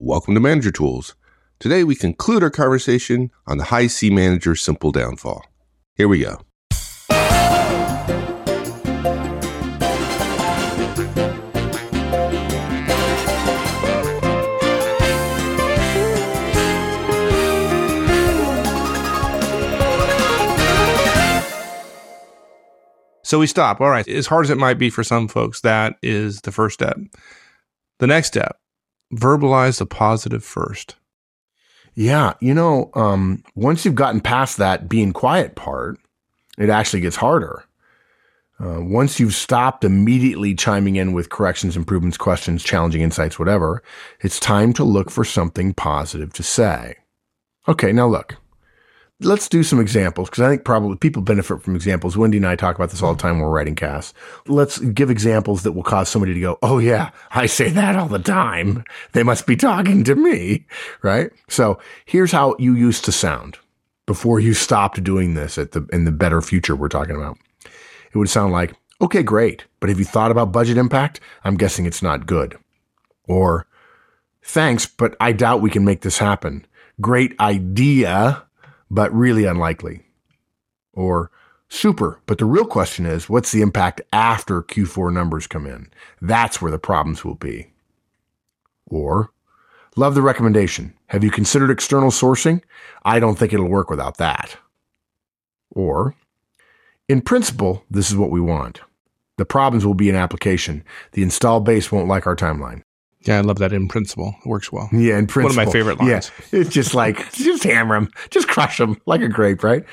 Welcome to Manager Tools. Today we conclude our conversation on the High C Manager simple downfall. Here we go. So we stop. All right. As hard as it might be for some folks, that is the first step. The next step, verbalize the positive first. Yeah, you know, um, once you've gotten past that being quiet part, it actually gets harder. Uh, once you've stopped immediately chiming in with corrections, improvements, questions, challenging insights, whatever, it's time to look for something positive to say. Okay, now look, let's do some examples because I think probably people benefit from examples. Wendy and I talk about this all the mm-hmm. time when we're writing casts. Let's give examples that will cause somebody to go, Oh yeah, I say that all the time. They must be talking to me. Right. So here's how you used to sound before you stopped doing this at the, in the better future we're talking about. It would sound like, okay, great. But have you thought about budget impact? I'm guessing it's not good. Or thanks, but I doubt we can make this happen. Great idea but really unlikely. Or super, but the real question is what's the impact after Q4 numbers come in? That's where the problems will be. Or love the recommendation. Have you considered external sourcing? I don't think it'll work without that. Or in principle, this is what we want. The problems will be in application. The install base won't like our timeline. Yeah, I love that in principle. It works well. Yeah, in principle. One of my favorite lines. Yeah, it's just like, just hammer them, just crush them like a grape, right?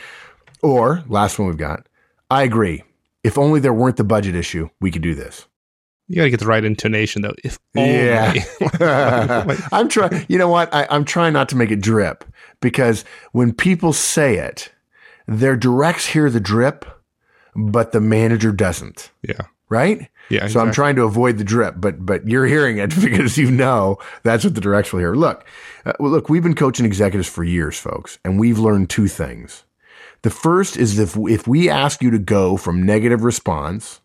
Or, last one we've got, I agree. If only there weren't the budget issue, we could do this. You got to get the right intonation, though. If only. Yeah. I'm trying, you know what? I, I'm trying not to make it drip because when people say it, their directs hear the drip, but the manager doesn't. Yeah. Right? Yeah. So exactly. I'm trying to avoid the drip, but but you're hearing it because you know that's what the directs will hear. Look, uh, well, look, we've been coaching executives for years, folks, and we've learned two things. The first is if if we ask you to go from negative response,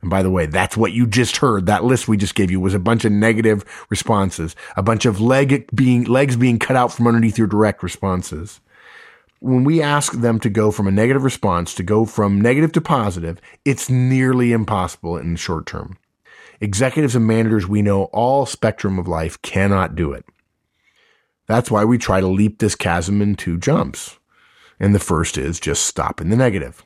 and by the way, that's what you just heard. That list we just gave you was a bunch of negative responses, a bunch of leg being legs being cut out from underneath your direct responses when we ask them to go from a negative response to go from negative to positive, it's nearly impossible in the short term. Executives and managers we know all spectrum of life cannot do it. That's why we try to leap this chasm in two jumps. And the first is just stop in the negative.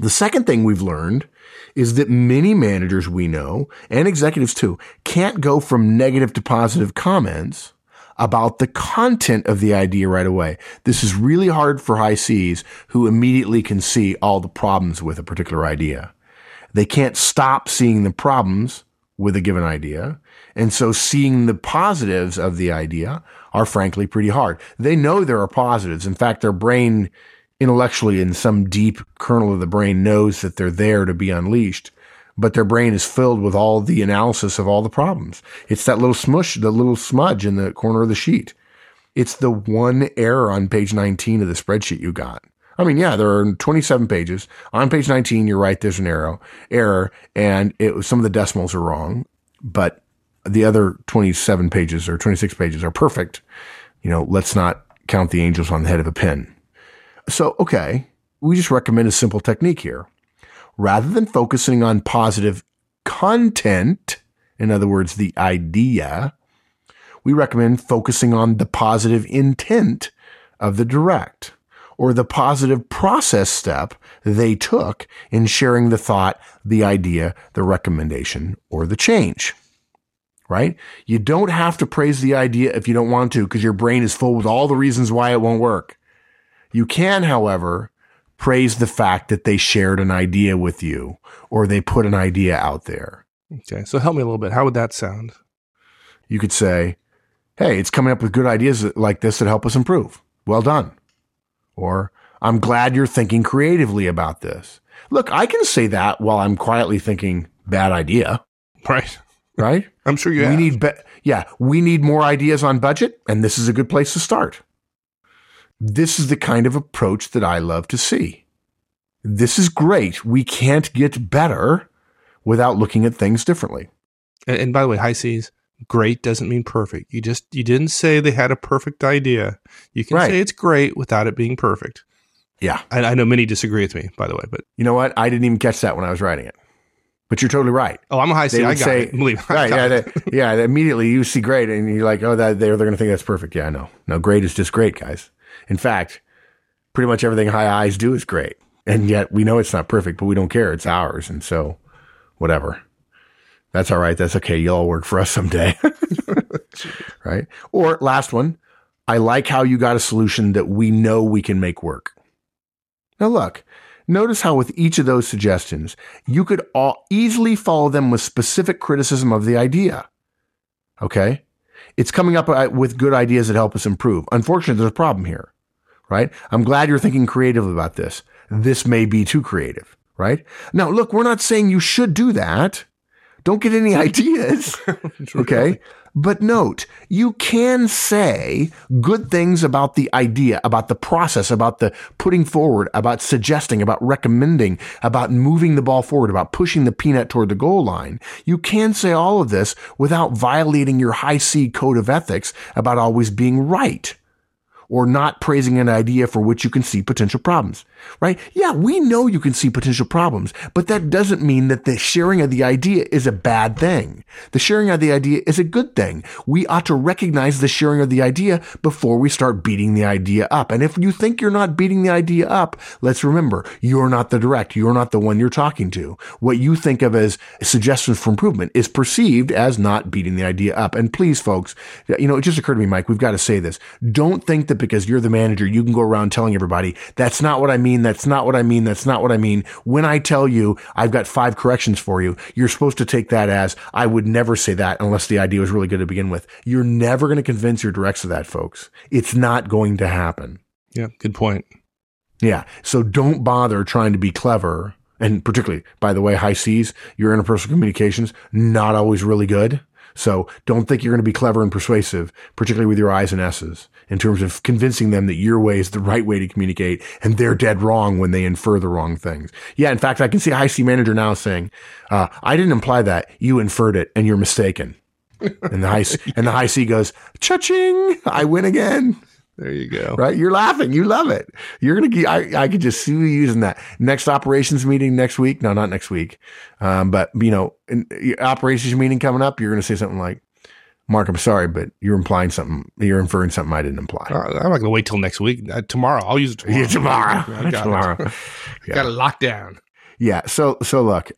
The second thing we've learned is that many managers we know and executives too can't go from negative to positive comments about the content of the idea right away. This is really hard for high Cs who immediately can see all the problems with a particular idea. They can't stop seeing the problems with a given idea. And so seeing the positives of the idea are frankly pretty hard. They know there are positives. In fact, their brain intellectually in some deep kernel of the brain knows that they're there to be unleashed but their brain is filled with all the analysis of all the problems. It's that little smush, the little smudge in the corner of the sheet. It's the one error on page 19 of the spreadsheet you got. I mean, yeah, there are 27 pages. On page 19, you're right. There's an arrow error, and it was some of the decimals are wrong, but the other 27 pages or 26 pages are perfect. You know, let's not count the angels on the head of a pin. So, okay, we just recommend a simple technique here rather than focusing on positive content, in other words, the idea, we recommend focusing on the positive intent of the direct or the positive process step they took in sharing the thought, the idea, the recommendation, or the change. Right? You don't have to praise the idea if you don't want to because your brain is full with all the reasons why it won't work. You can, however, praise the fact that they shared an idea with you or they put an idea out there. Okay. So help me a little bit. How would that sound? You could say, Hey, it's coming up with good ideas like this that help us improve. Well done. Or I'm glad you're thinking creatively about this. Look, I can say that while I'm quietly thinking bad idea. Right. Right. I'm sure you we have. need, be- yeah, we need more ideas on budget and this is a good place to start. This is the kind of approach that I love to see. This is great. We can't get better without looking at things differently. And, and by the way, high C's, great doesn't mean perfect. You just you didn't say they had a perfect idea. You can Right. say it's great without it being perfect. Yeah. I, I know many disagree with me, by the way, but You know what? I didn't even catch that when I was writing it. But you're totally right. oh, I'm a high C. I got say- it. Believe Right. Yeah. They, yeah. Immediately you see great and you're like, oh, that they're, they're going to think that's perfect. Yeah, I know. No, great is just great, guys. In fact, pretty much everything high eyes do is great. And yet we know it's not perfect, but we don't care. It's ours. And so whatever. That's all right. That's okay. You'll all work for us someday. right. Or last one. I like how you got a solution that we know we can make work. Now look, notice how with each of those suggestions, you could all easily follow them with specific criticism of the idea. Okay. It's coming up uh, with good ideas that help us improve. Unfortunately, there's a problem here, right? I'm glad you're thinking creatively about this. This may be too creative, right? Now, look, we're not saying you should do that. Don't get any ideas. Okay. But note, you can say good things about the idea, about the process, about the putting forward, about suggesting, about recommending, about moving the ball forward, about pushing the peanut toward the goal line. You can say all of this without violating your high C code of ethics about always being right or not praising an idea for which you can see potential problems, right? Yeah, we know you can see potential problems, but that doesn't mean that the sharing of the idea is a bad thing. The sharing of the idea is a good thing. We ought to recognize the sharing of the idea before we start beating the idea up. And if you think you're not beating the idea up, let's remember, you're not the direct. You're not the one you're talking to. What you think of as suggestions for improvement is perceived as not beating the idea up. And please, folks, you know, it just occurred to me, Mike, we've got to say this. Don't think that because you're the manager, you can go around telling everybody, that's not what I mean. That's not what I mean. That's not what I mean. When I tell you I've got five corrections for you, you're supposed to take that as I would never say that unless the idea was really good to begin with. You're never going to convince your directs of that, folks. It's not going to happen. Yeah, good point. Yeah. So don't bother trying to be clever. And particularly, by the way, high C's, your interpersonal communications, not always really good. So don't think you're going to be clever and persuasive, particularly with your I's and S's, in terms of convincing them that your way is the right way to communicate and they're dead wrong when they infer the wrong things. Yeah. In fact, I can see a high C manager now saying, uh, I didn't imply that. You inferred it and you're mistaken. And the high, C, and the high C goes, cha-ching, I win again There you go. right? You're laughing. You love it. You're going to, I, I could just see you using that next operations meeting next week. No, not next week. Um, but you know, in, operations meeting coming up, you're going to say something like, Mark, I'm sorry, but you're implying something, you're inferring something I didn't imply. Uh, I'm not going to wait till next week. Uh, tomorrow, I'll use it tomorrow. Yeah, tomorrow. I got tomorrow. It. Yeah. Got it locked down. Yeah. So, so look,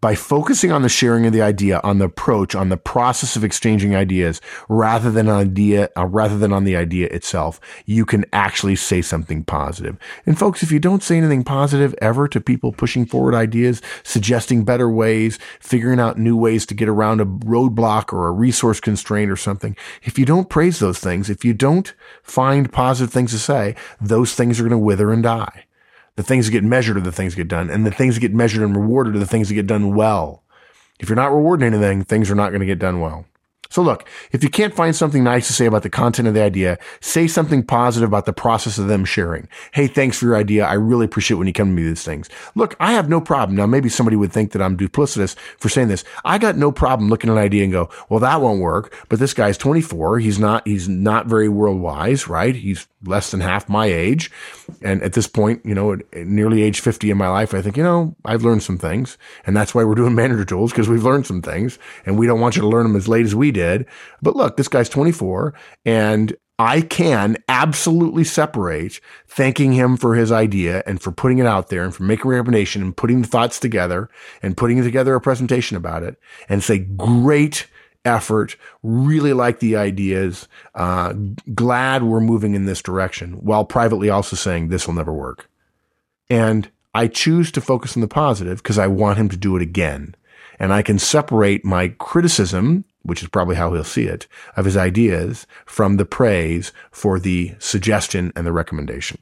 by focusing on the sharing of the idea, on the approach, on the process of exchanging ideas, rather than on idea, uh, rather than on the idea itself, you can actually say something positive. And folks, if you don't say anything positive ever to people pushing forward ideas, suggesting better ways, figuring out new ways to get around a roadblock or a resource constraint or something, if you don't praise those things, if you don't find positive things to say, those things are going to wither and die. The things that get measured are the things that get done, and the things that get measured and rewarded are the things that get done well. If you're not rewarding anything, things are not going to get done well. So look, if you can't find something nice to say about the content of the idea, say something positive about the process of them sharing. Hey, thanks for your idea. I really appreciate when you come to me with these things. Look, I have no problem. Now, maybe somebody would think that I'm duplicitous for saying this. I got no problem looking at an idea and go, well, that won't work. But this guy's 24. He's not, he's not very world wise, right? He's less than half my age. And at this point, you know, at at nearly age 50 in my life, I think, you know, I've learned some things. And that's why we're doing manager tools because we've learned some things and we don't want you to learn them as late as we did. But look, this guy's 24 and I can absolutely separate thanking him for his idea and for putting it out there and for making a recommendation and putting the thoughts together and putting together a presentation about it and say, great effort. Really like the ideas. Uh, glad we're moving in this direction while privately also saying this will never work. And I choose to focus on the positive because I want him to do it again. And I can separate my criticism, which is probably how he'll see it, of his ideas from the praise for the suggestion and the recommendation.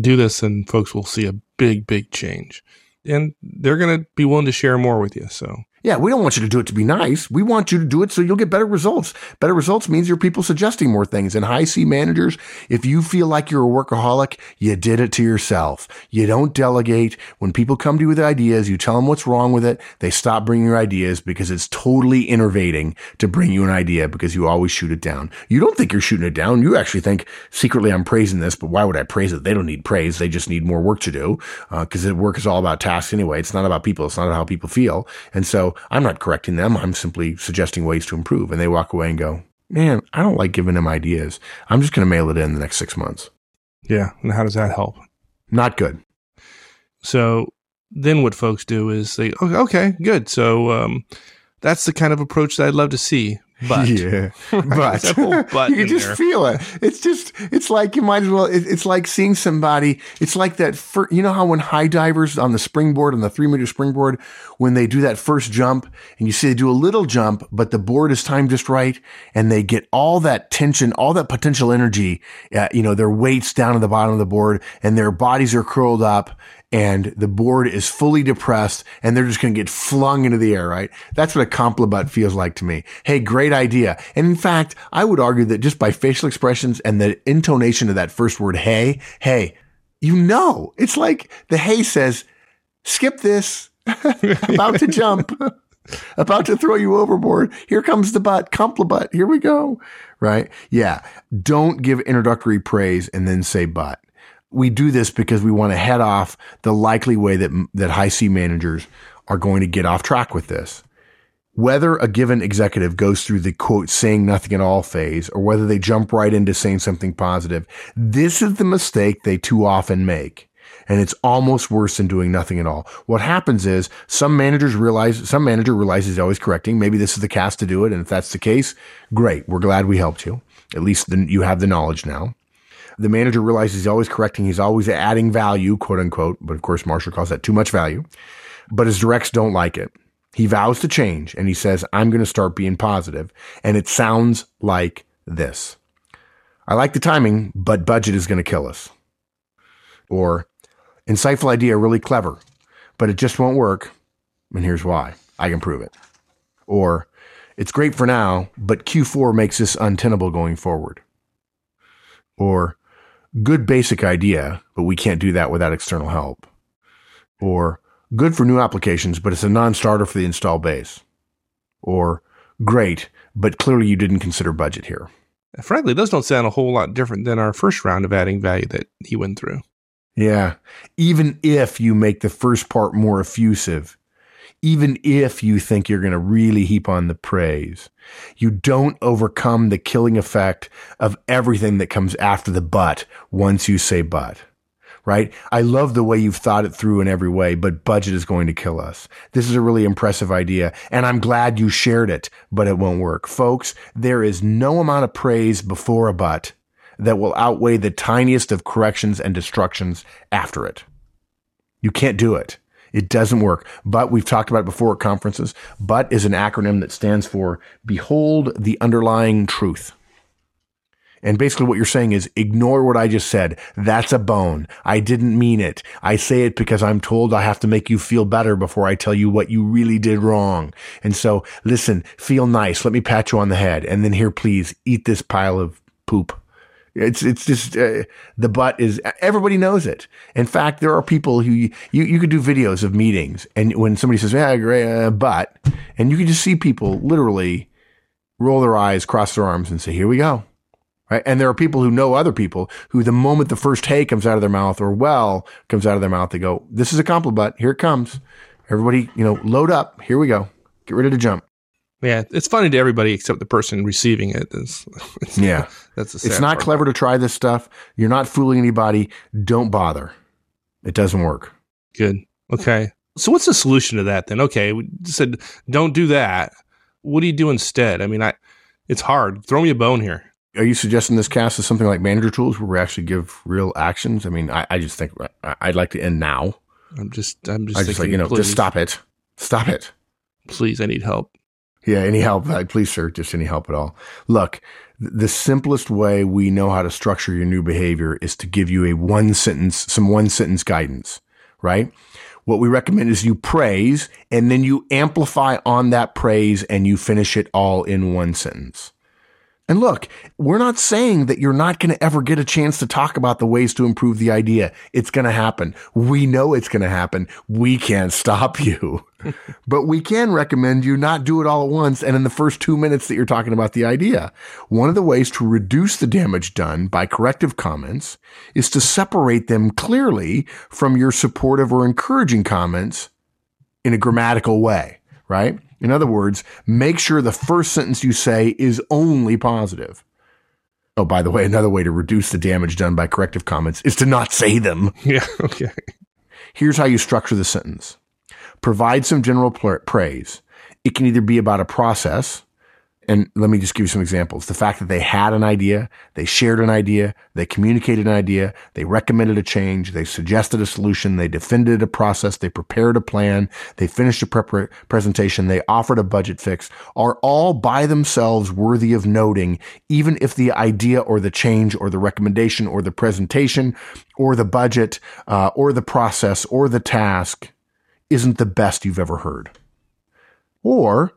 Do this, and folks will see a big, big change. And they're going to be willing to share more with you. So, Yeah, we don't want you to do it to be nice. We want you to do it so you'll get better results. Better results means your people suggesting more things. And high C managers, if you feel like you're a workaholic, you did it to yourself. You don't delegate. When people come to you with ideas, you tell them what's wrong with it. They stop bringing your ideas because it's totally innovating to bring you an idea because you always shoot it down. You don't think you're shooting it down. You actually think secretly I'm praising this, but why would I praise it? They don't need praise. They just need more work to do because uh, work is all about tasks anyway. It's not about people. It's not about how people feel. And so I'm not correcting them. I'm simply suggesting ways to improve. And they walk away and go, man, I don't like giving them ideas. I'm just going to mail it in the next six months. Yeah. And how does that help? Not good. So then what folks do is they, okay, good. So, um, that's the kind of approach that I'd love to see. But yeah, but, but you can just there. feel it. It's just it's like you might as well. It, it's like seeing somebody. It's like that. For, you know how when high divers on the springboard on the three meter springboard when they do that first jump and you see they do a little jump, but the board is timed just right and they get all that tension, all that potential energy. Uh, you know their weights down at the bottom of the board and their bodies are curled up and the board is fully depressed and they're just going to get flung into the air, right? That's what a compliment feels like to me. Hey, great idea. And in fact, I would argue that just by facial expressions and the intonation of that first word, hey, hey, you know, it's like the hey says, skip this, about to jump, about to throw you overboard. Here comes the but, compliment. Here we go. Right? Yeah. Don't give introductory praise and then say but we do this because we want to head off the likely way that, that high C managers are going to get off track with this. Whether a given executive goes through the quote, saying nothing at all phase, or whether they jump right into saying something positive, this is the mistake they too often make. And it's almost worse than doing nothing at all. What happens is some managers realize, some manager realizes he's always correcting. Maybe this is the cast to do it. And if that's the case, great. We're glad we helped you. At least you have the knowledge now. The manager realizes he's always correcting. He's always adding value, quote unquote. But of course, Marshall calls that too much value. But his directs don't like it. He vows to change and he says, I'm going to start being positive. And it sounds like this. I like the timing, but budget is going to kill us. Or insightful idea, really clever, but it just won't work. And here's why. I can prove it. Or it's great for now, but Q4 makes this untenable going forward. Or good basic idea, but we can't do that without external help. Or good for new applications, but it's a non-starter for the install base. Or great, but clearly you didn't consider budget here. Frankly, those don't sound a whole lot different than our first round of adding value that he went through. Yeah. Even if you make the first part more effusive, even if you think you're going to really heap on the praise. You don't overcome the killing effect of everything that comes after the but once you say but. Right? I love the way you've thought it through in every way, but budget is going to kill us. This is a really impressive idea, and I'm glad you shared it, but it won't work. Folks, there is no amount of praise before a but that will outweigh the tiniest of corrections and destructions after it. You can't do it. It doesn't work. But we've talked about it before at conferences. But is an acronym that stands for Behold the Underlying Truth. And basically what you're saying is ignore what I just said. That's a bone. I didn't mean it. I say it because I'm told I have to make you feel better before I tell you what you really did wrong. And so listen, feel nice. Let me pat you on the head. And then here, please eat this pile of poop. It's it's just uh, the but is everybody knows it. In fact, there are people who you you could do videos of meetings, and when somebody says "yeah, great uh, but," and you can just see people literally roll their eyes, cross their arms, and say, "Here we go." Right? And there are people who know other people who, the moment the first "hey" comes out of their mouth or "well" comes out of their mouth, they go, "This is a compliment. Here it comes." Everybody, you know, load up. Here we go. Get ready to jump. Yeah, it's funny to everybody except the person receiving it. It's, it's, yeah, that's it's not clever to try this stuff. You're not fooling anybody. Don't bother. It doesn't work. Good. Okay. So what's the solution to that then? Okay, we said don't do that. What do you do instead? I mean, I it's hard. Throw me a bone here. Are you suggesting this cast is something like manager tools where we actually give real actions? I mean, I, I just think I'd like to end now. I'm just, I'm just, I just like you know, please. just stop it, stop it. Please, I need help. Yeah, any help? Please, sir, just any help at all. Look, the simplest way we know how to structure your new behavior is to give you a one sentence, some one sentence guidance, right? What we recommend is you praise and then you amplify on that praise and you finish it all in one sentence. And look, we're not saying that you're not going to ever get a chance to talk about the ways to improve the idea. It's going to happen. We know it's going to happen. We can't stop you, but we can recommend you not do it all at once and in the first two minutes that you're talking about the idea. One of the ways to reduce the damage done by corrective comments is to separate them clearly from your supportive or encouraging comments in a grammatical way, right? In other words, make sure the first sentence you say is only positive. Oh, by the way, another way to reduce the damage done by corrective comments is to not say them. Yeah. Okay. Here's how you structure the sentence. Provide some general praise. It can either be about a process, and let me just give you some examples. The fact that they had an idea, they shared an idea, they communicated an idea, they recommended a change, they suggested a solution, they defended a process, they prepared a plan, they finished a prep- presentation, they offered a budget fix are all by themselves worthy of noting, even if the idea or the change or the recommendation or the presentation or the budget uh, or the process or the task isn't the best you've ever heard. Or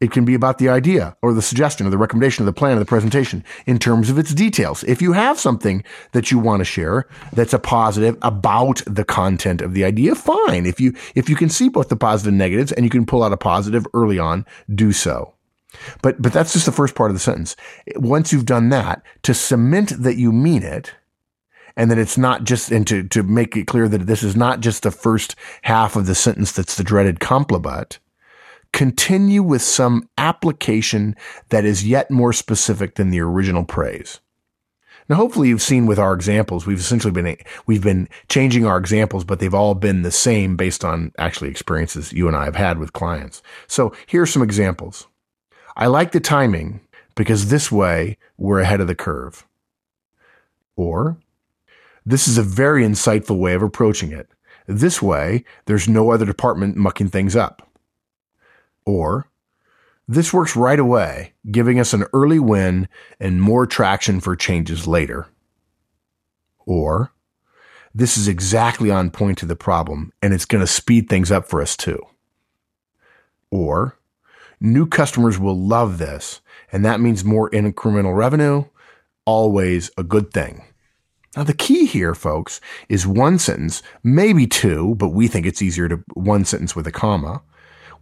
it can be about the idea or the suggestion or the recommendation or the plan or the presentation in terms of its details. If you have something that you want to share that's a positive about the content of the idea, fine. If you, if you can see both the positive and negatives and you can pull out a positive early on, do so. But, but that's just the first part of the sentence. Once you've done that, to cement that you mean it, and that it's not just, and to, to make it clear that this is not just the first half of the sentence that's the dreaded compliment, continue with some application that is yet more specific than the original praise. Now, hopefully you've seen with our examples, we've essentially been, we've been changing our examples, but they've all been the same based on actually experiences you and I have had with clients. So here are some examples. I like the timing because this way we're ahead of the curve. Or this is a very insightful way of approaching it. This way, there's no other department mucking things up. Or, this works right away, giving us an early win and more traction for changes later. Or, this is exactly on point to the problem and it's going to speed things up for us too. Or, new customers will love this and that means more incremental revenue, always a good thing. Now, the key here, folks, is one sentence, maybe two, but we think it's easier to one sentence with a comma,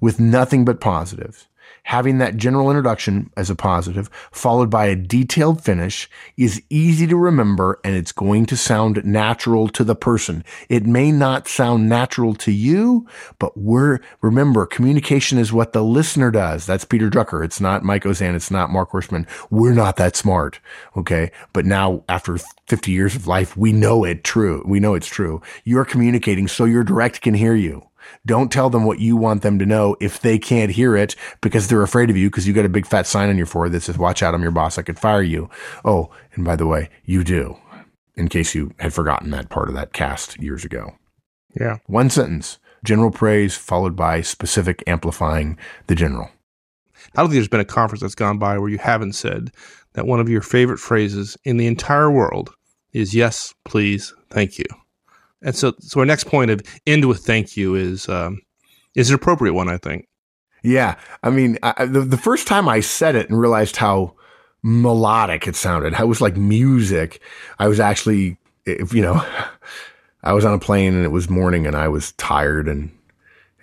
with nothing but positives. Having that general introduction as a positive, followed by a detailed finish, is easy to remember and it's going to sound natural to the person. It may not sound natural to you, but we're, remember, communication is what the listener does. That's Peter Drucker. It's not Mike Auzenne. It's not Mark Horstman. We're not that smart. Okay. But now after 50 years of life, we know it true. We know it's true. You're communicating so your direct can hear you. Don't tell them what you want them to know if they can't hear it because they're afraid of you because you got a big fat sign on your forehead that says, watch out, I'm your boss. I could fire you. Oh, and by the way, you do in case you had forgotten that part of that cast years ago. Yeah. One sentence, general praise followed by specific amplifying the general. I don't think there's been a conference that's gone by where you haven't said that one of your favorite phrases in the entire world is yes, please, thank you. And so, so our next point of end with thank you is um, is an appropriate one, I think. Yeah, I mean, I, the the first time I said it and realized how melodic it sounded, how it was like music. I was actually, if you know, I was on a plane and it was morning and I was tired and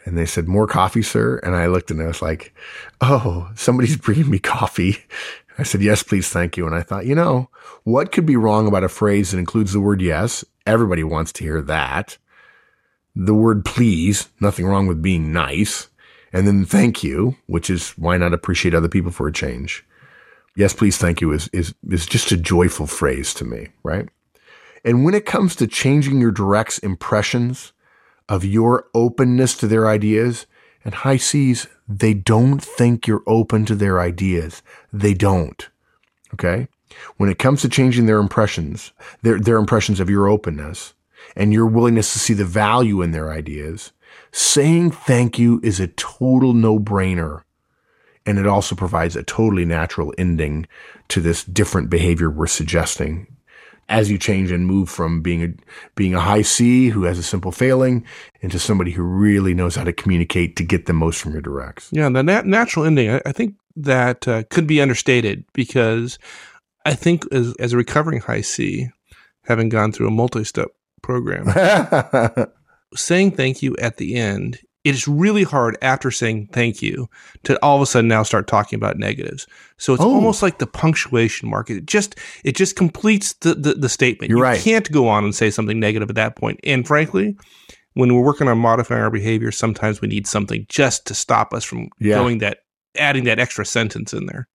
and they said more coffee, sir. And I looked and I was like, oh, somebody's bringing me coffee. I said, yes, please, thank you. And I thought, you know, what could be wrong about a phrase that includes the word yes Everybody wants to hear that. The word please, nothing wrong with being nice. And then thank you, which is why not appreciate other people for a change. Yes, please, thank you is, is, is just a joyful phrase to me, right? And when it comes to changing your direct's impressions of your openness to their ideas, and high C's, they don't think you're open to their ideas. They don't. Okay. When it comes to changing their impressions, their, their impressions of your openness and your willingness to see the value in their ideas, saying thank you is a total no brainer. And it also provides a totally natural ending to this different behavior we're suggesting as you change and move from being a being a high C who has a simple failing into somebody who really knows how to communicate to get the most from your directs. Yeah, the nat- natural ending, I, I think that uh, could be understated because I think as, as a recovering high C, having gone through a multi-step program, saying thank you at the end it is really hard after saying thank you to all of a sudden now start talking about negatives. So it's Oh. almost like the punctuation mark. It just it just completes the the, the statement. You're you right. can't go on and say something negative at that point. And frankly, when we're working on modifying our behavior, sometimes we need something just to stop us from Yeah. going that adding that extra sentence in there.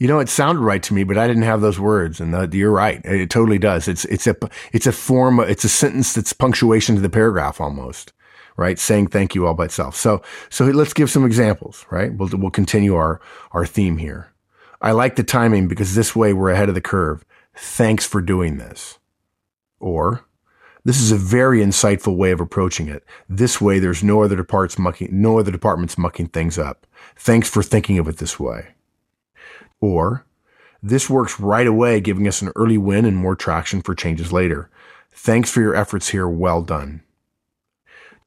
You know, it sounded right to me, but I didn't have those words, and uh, you're right. It totally does. It's it's a it's a form. It's a sentence that's punctuation to the paragraph almost, right? Saying thank you all by itself. So so let's give some examples, right? We'll we'll continue our our theme here. I like the timing because this way we're ahead of the curve. Thanks for doing this. Or this is a very insightful way of approaching it. This way, there's no other departments mucking, no other departments mucking things up. Thanks for thinking of it this way. Or, this works right away, giving us an early win and more traction for changes later. Thanks for your efforts here. Well done.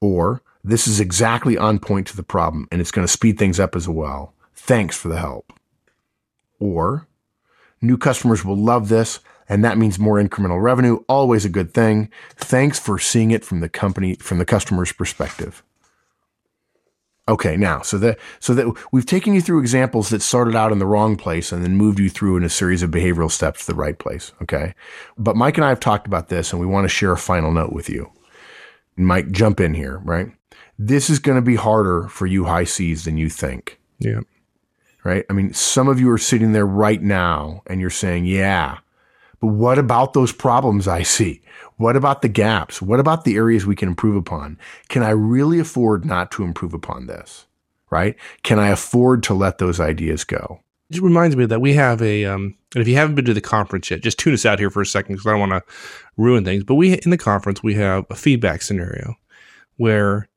Or, this is exactly on point to the problem and it's going to speed things up as well. Thanks for the help. Or, new customers will love this and that means more incremental revenue. Always a good thing. Thanks for seeing it from the company, from the customer's perspective. Okay, now, so that, so that we've taken you through examples that started out in the wrong place and then moved you through in a series of behavioral steps to the right place. Okay. But Mike and I have talked about this and we want to share a final note with you. Mike, jump in here, right? This is going to be harder for you high C's than you think Yeah. right? I mean, some of you are sitting there right now and you're saying, yeah, but what about those problems I see? What about the gaps? What about the areas we can improve upon? Can I really afford not to improve upon this? Right? Can I afford to let those ideas go? It reminds me that we have a, um, and if you haven't been to the conference yet, just tune us out here for a second because I don't want to ruin things. But we, in the conference, we have a feedback scenario where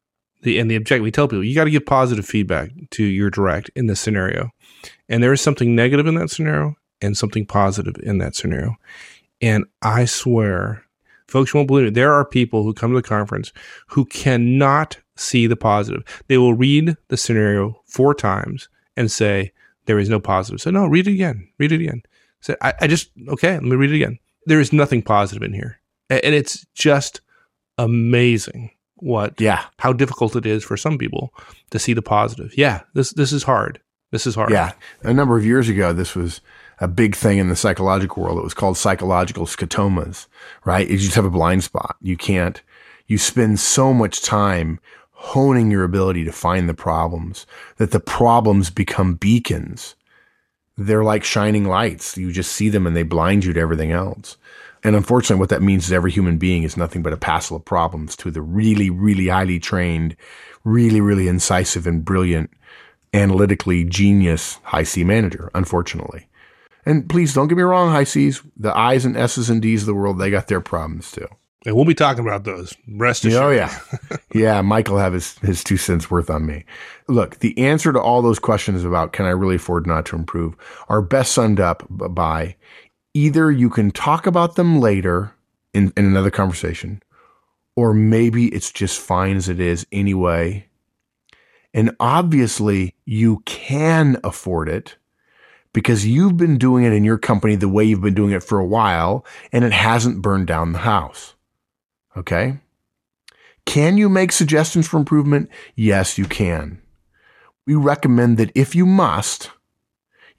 the, and the objective, we tell people, you got to give positive feedback to your direct in this scenario. And there is something negative in that scenario and something positive in that scenario. And I swear, folks won't believe it. There are people who come to the conference who cannot see the positive. They will read the scenario four times and say, there is no positive. So no, read it again. Read it again. So I, I just okay. Let me read it again. There is nothing positive in here, and it's just amazing what Yeah. how difficult it is for some people to see the positive. Yeah, this this is hard. This is hard. Yeah. A number of years ago, this was a big thing in the psychological world. It was called psychological scotomas, right? You just have a blind spot. You can't, you spend so much time honing your ability to find the problems that the problems become beacons. They're like shining lights. You just see them and they blind you to everything else. And unfortunately, what that means is every human being is nothing but a passel of problems to the really, really highly trained, really, really incisive and brilliant analytically genius high C manager, unfortunately. And please don't get me wrong, high C's, the I's and S's and D's of the world, they got their problems too. and we'll be talking about those. Rest assured. Oh yeah. yeah, will have his, his two cents worth on me. Look, the answer to all those questions about can I really afford not to improve are best summed up by either you can talk about them later in, in another conversation, or maybe it's just fine as it is anyway. And obviously you can afford it because you've been doing it in your company the way you've been doing it for a while and it hasn't burned down the house. Okay. Can you make suggestions for improvement? Yes, you can. We recommend that if you must,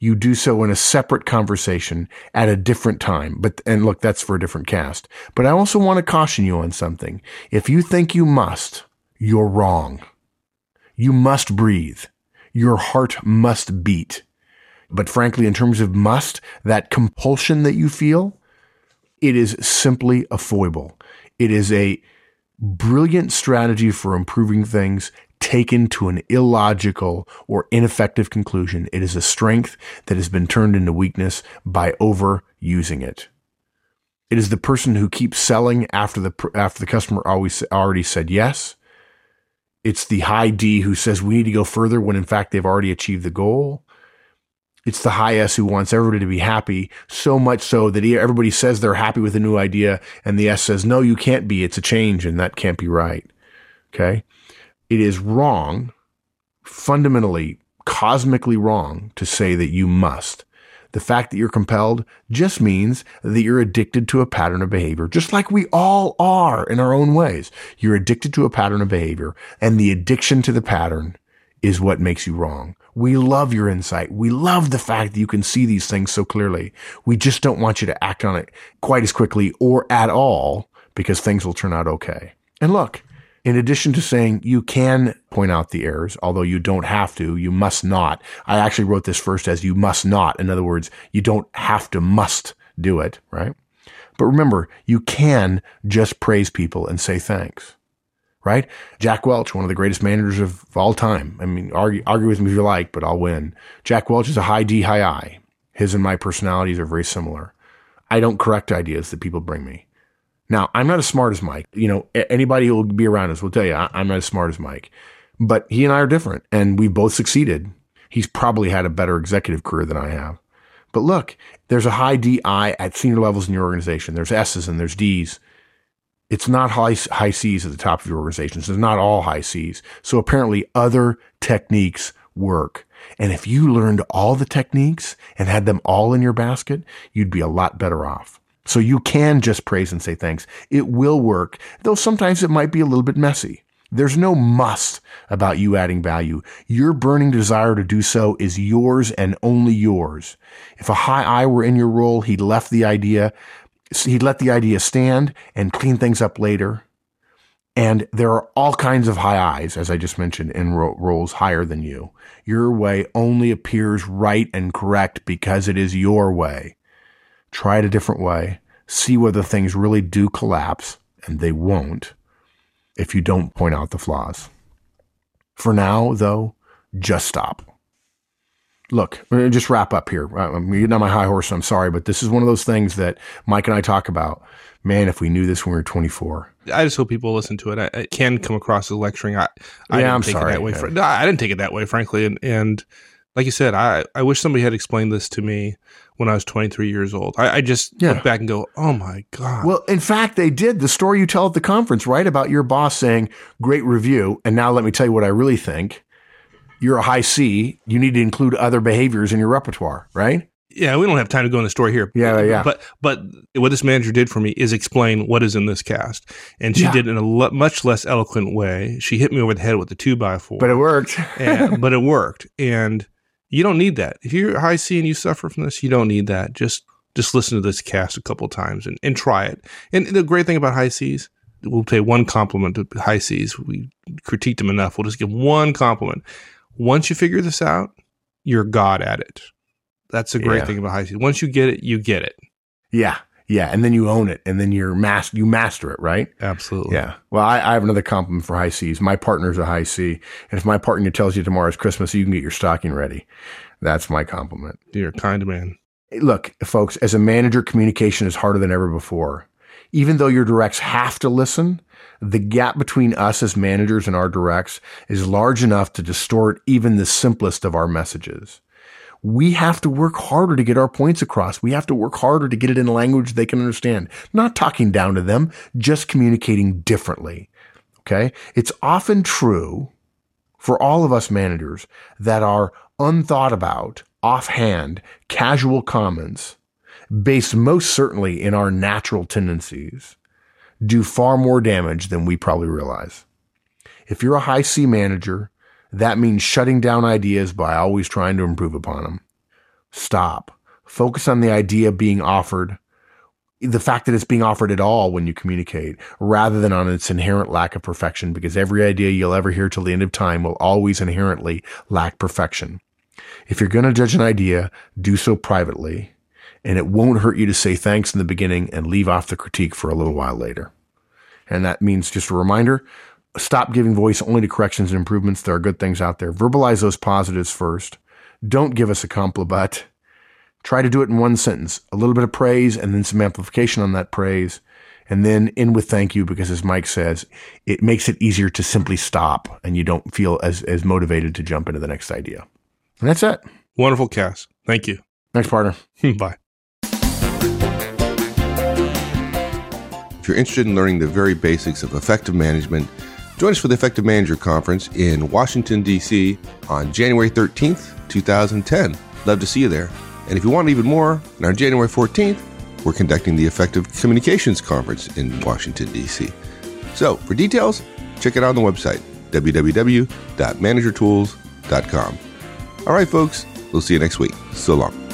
you do so in a separate conversation at a different time. But, and look, that's for a different cast. But I also want to caution you on something. If you think you must, you're wrong. You must breathe. Your heart must beat. But frankly, in terms of must, that compulsion that you feel, it is simply a foible. It is a brilliant strategy for improving things taken to an illogical or ineffective conclusion. It is a strength that has been turned into weakness by overusing it. It is the person who keeps selling after the after the customer always already said yes. It's the high D who says we need to go further when in fact they've already achieved the goal. It's the high S who wants everybody to be happy, so much so that everybody says they're happy with a new idea, and the S says, no, you can't be. It's a change, and that can't be right. Okay? It is wrong, fundamentally, cosmically wrong, to say that you must. The fact that you're compelled just means that you're addicted to a pattern of behavior, just like we all are in our own ways. You're addicted to a pattern of behavior, and the addiction to the pattern is what makes you wrong. We love your insight. We love the fact that you can see these things so clearly. We just don't want you to act on it quite as quickly or at all because things will turn out okay. And look, in addition to saying you can point out the errors, although you don't have to, you must not. I actually wrote this first as you must not. In other words, you don't have to must do it, right? But remember, you can just praise people and say thanks right? Jack Welch, one of the greatest managers of all time. I mean, argue, argue with me if you like, but I'll win. Jack Welch is a high D, high I. His and my personalities are very similar. I don't correct ideas that people bring me. Now, I'm not as smart as Mike. You know, anybody who will be around us will tell you I'm not as smart as Mike. But he and I are different, and we've both succeeded. He's probably had a better executive career than I have. But look, there's a high DI at senior levels in your organization. There's S's and there's D's it's not high, high C's at the top of your organizations. It's not all high C's. So apparently other techniques work. And if you learned all the techniques and had them all in your basket, you'd be a lot better off. So you can just praise and say thanks. It will work, though sometimes it might be a little bit messy. There's no must about you adding value. Your burning desire to do so is yours and only yours. If a high I were in your role, he'd left the idea he'd let the idea stand and clean things up later. And there are all kinds of high I's, as I just mentioned, in ro- roles higher than you. Your way only appears right and correct because it is your way. Try it a different way. See whether things really do collapse, and they won't if you don't point out the flaws. For now, though, just stop look, just wrap up here. Uh, I'm getting on my high horse. I'm sorry, but this is one of those things that Mike and I talk about. Man, if we knew this when we were 24. I just hope people listen to it. I, it can come across as lecturing. I, I yeah, I'm sorry. that way. No, I didn't take it that way, frankly. And, and like you said, I, I wish somebody had explained this to me when I was 23 years old. I, I just yeah. look back and go, oh my God. Well, in fact, they did. The story you tell at the conference, right? About your boss saying, great review. And now let me tell you what I really think you're a high C, you need to include other behaviors in your repertoire, right? Yeah, we don't have time to go in the story here. Yeah, yeah. But but what this manager did for me is explain what is in this cast, and she yeah. did it in a le- much less eloquent way. She hit me over the head with the two by four, but it worked. and, but it worked, and you don't need that. If you're high C and you suffer from this, you don't need that. Just just listen to this cast a couple times and, and try it. And the great thing about high C's, we'll pay one compliment to high C's. We critiqued them enough. We'll just give one compliment once you figure this out, you're God at it. That's the great yeah. thing about high school. Once you get it, you get it. Yeah. Yeah. And then you own it and then you're master, you master it, right? Absolutely. Yeah. Well, I, I have another compliment for high C's. My partner's a high C. And if my partner tells you tomorrow's Christmas, you can get your stocking ready. That's my compliment. You're a kind man. Look, folks, as a manager, communication is harder than ever before. Even though your directs have to listen, the gap between us as managers and our directs is large enough to distort even the simplest of our messages. We have to work harder to get our points across. We have to work harder to get it in a language they can understand. Not talking down to them, just communicating differently. Okay. It's often true for all of us managers that our unthought about, offhand, casual comments based most certainly in our natural tendencies do far more damage than we probably realize. If you're a high C manager, that means shutting down ideas by always trying to improve upon them. Stop. Focus on the idea being offered, the fact that it's being offered at all when you communicate, rather than on its inherent lack of perfection, because every idea you'll ever hear till the end of time will always inherently lack perfection. If you're going to judge an idea, do so privately and it won't hurt you to say thanks in the beginning and leave off the critique for a little while later. And that means just a reminder, stop giving voice only to corrections and improvements. There are good things out there. Verbalize those positives first. Don't give us a compliment. Try to do it in one sentence, a little bit of praise and then some amplification on that praise. And then end with thank you because as Mike says, it makes it easier to simply stop and you don't feel as, as motivated to jump into the next idea. And that's it. Wonderful cast. Thank you. Thanks, partner. Bye. If you're interested in learning the very basics of effective management, join us for the Effective Manager Conference in Washington, D.C. on January 13th, 2010. Love to see you there. And if you want even more, on January 14th, we're conducting the Effective Communications Conference in Washington, D.C. So for details, check it out on the website, www.managertools.com. All right, folks, we'll see you next week. So long.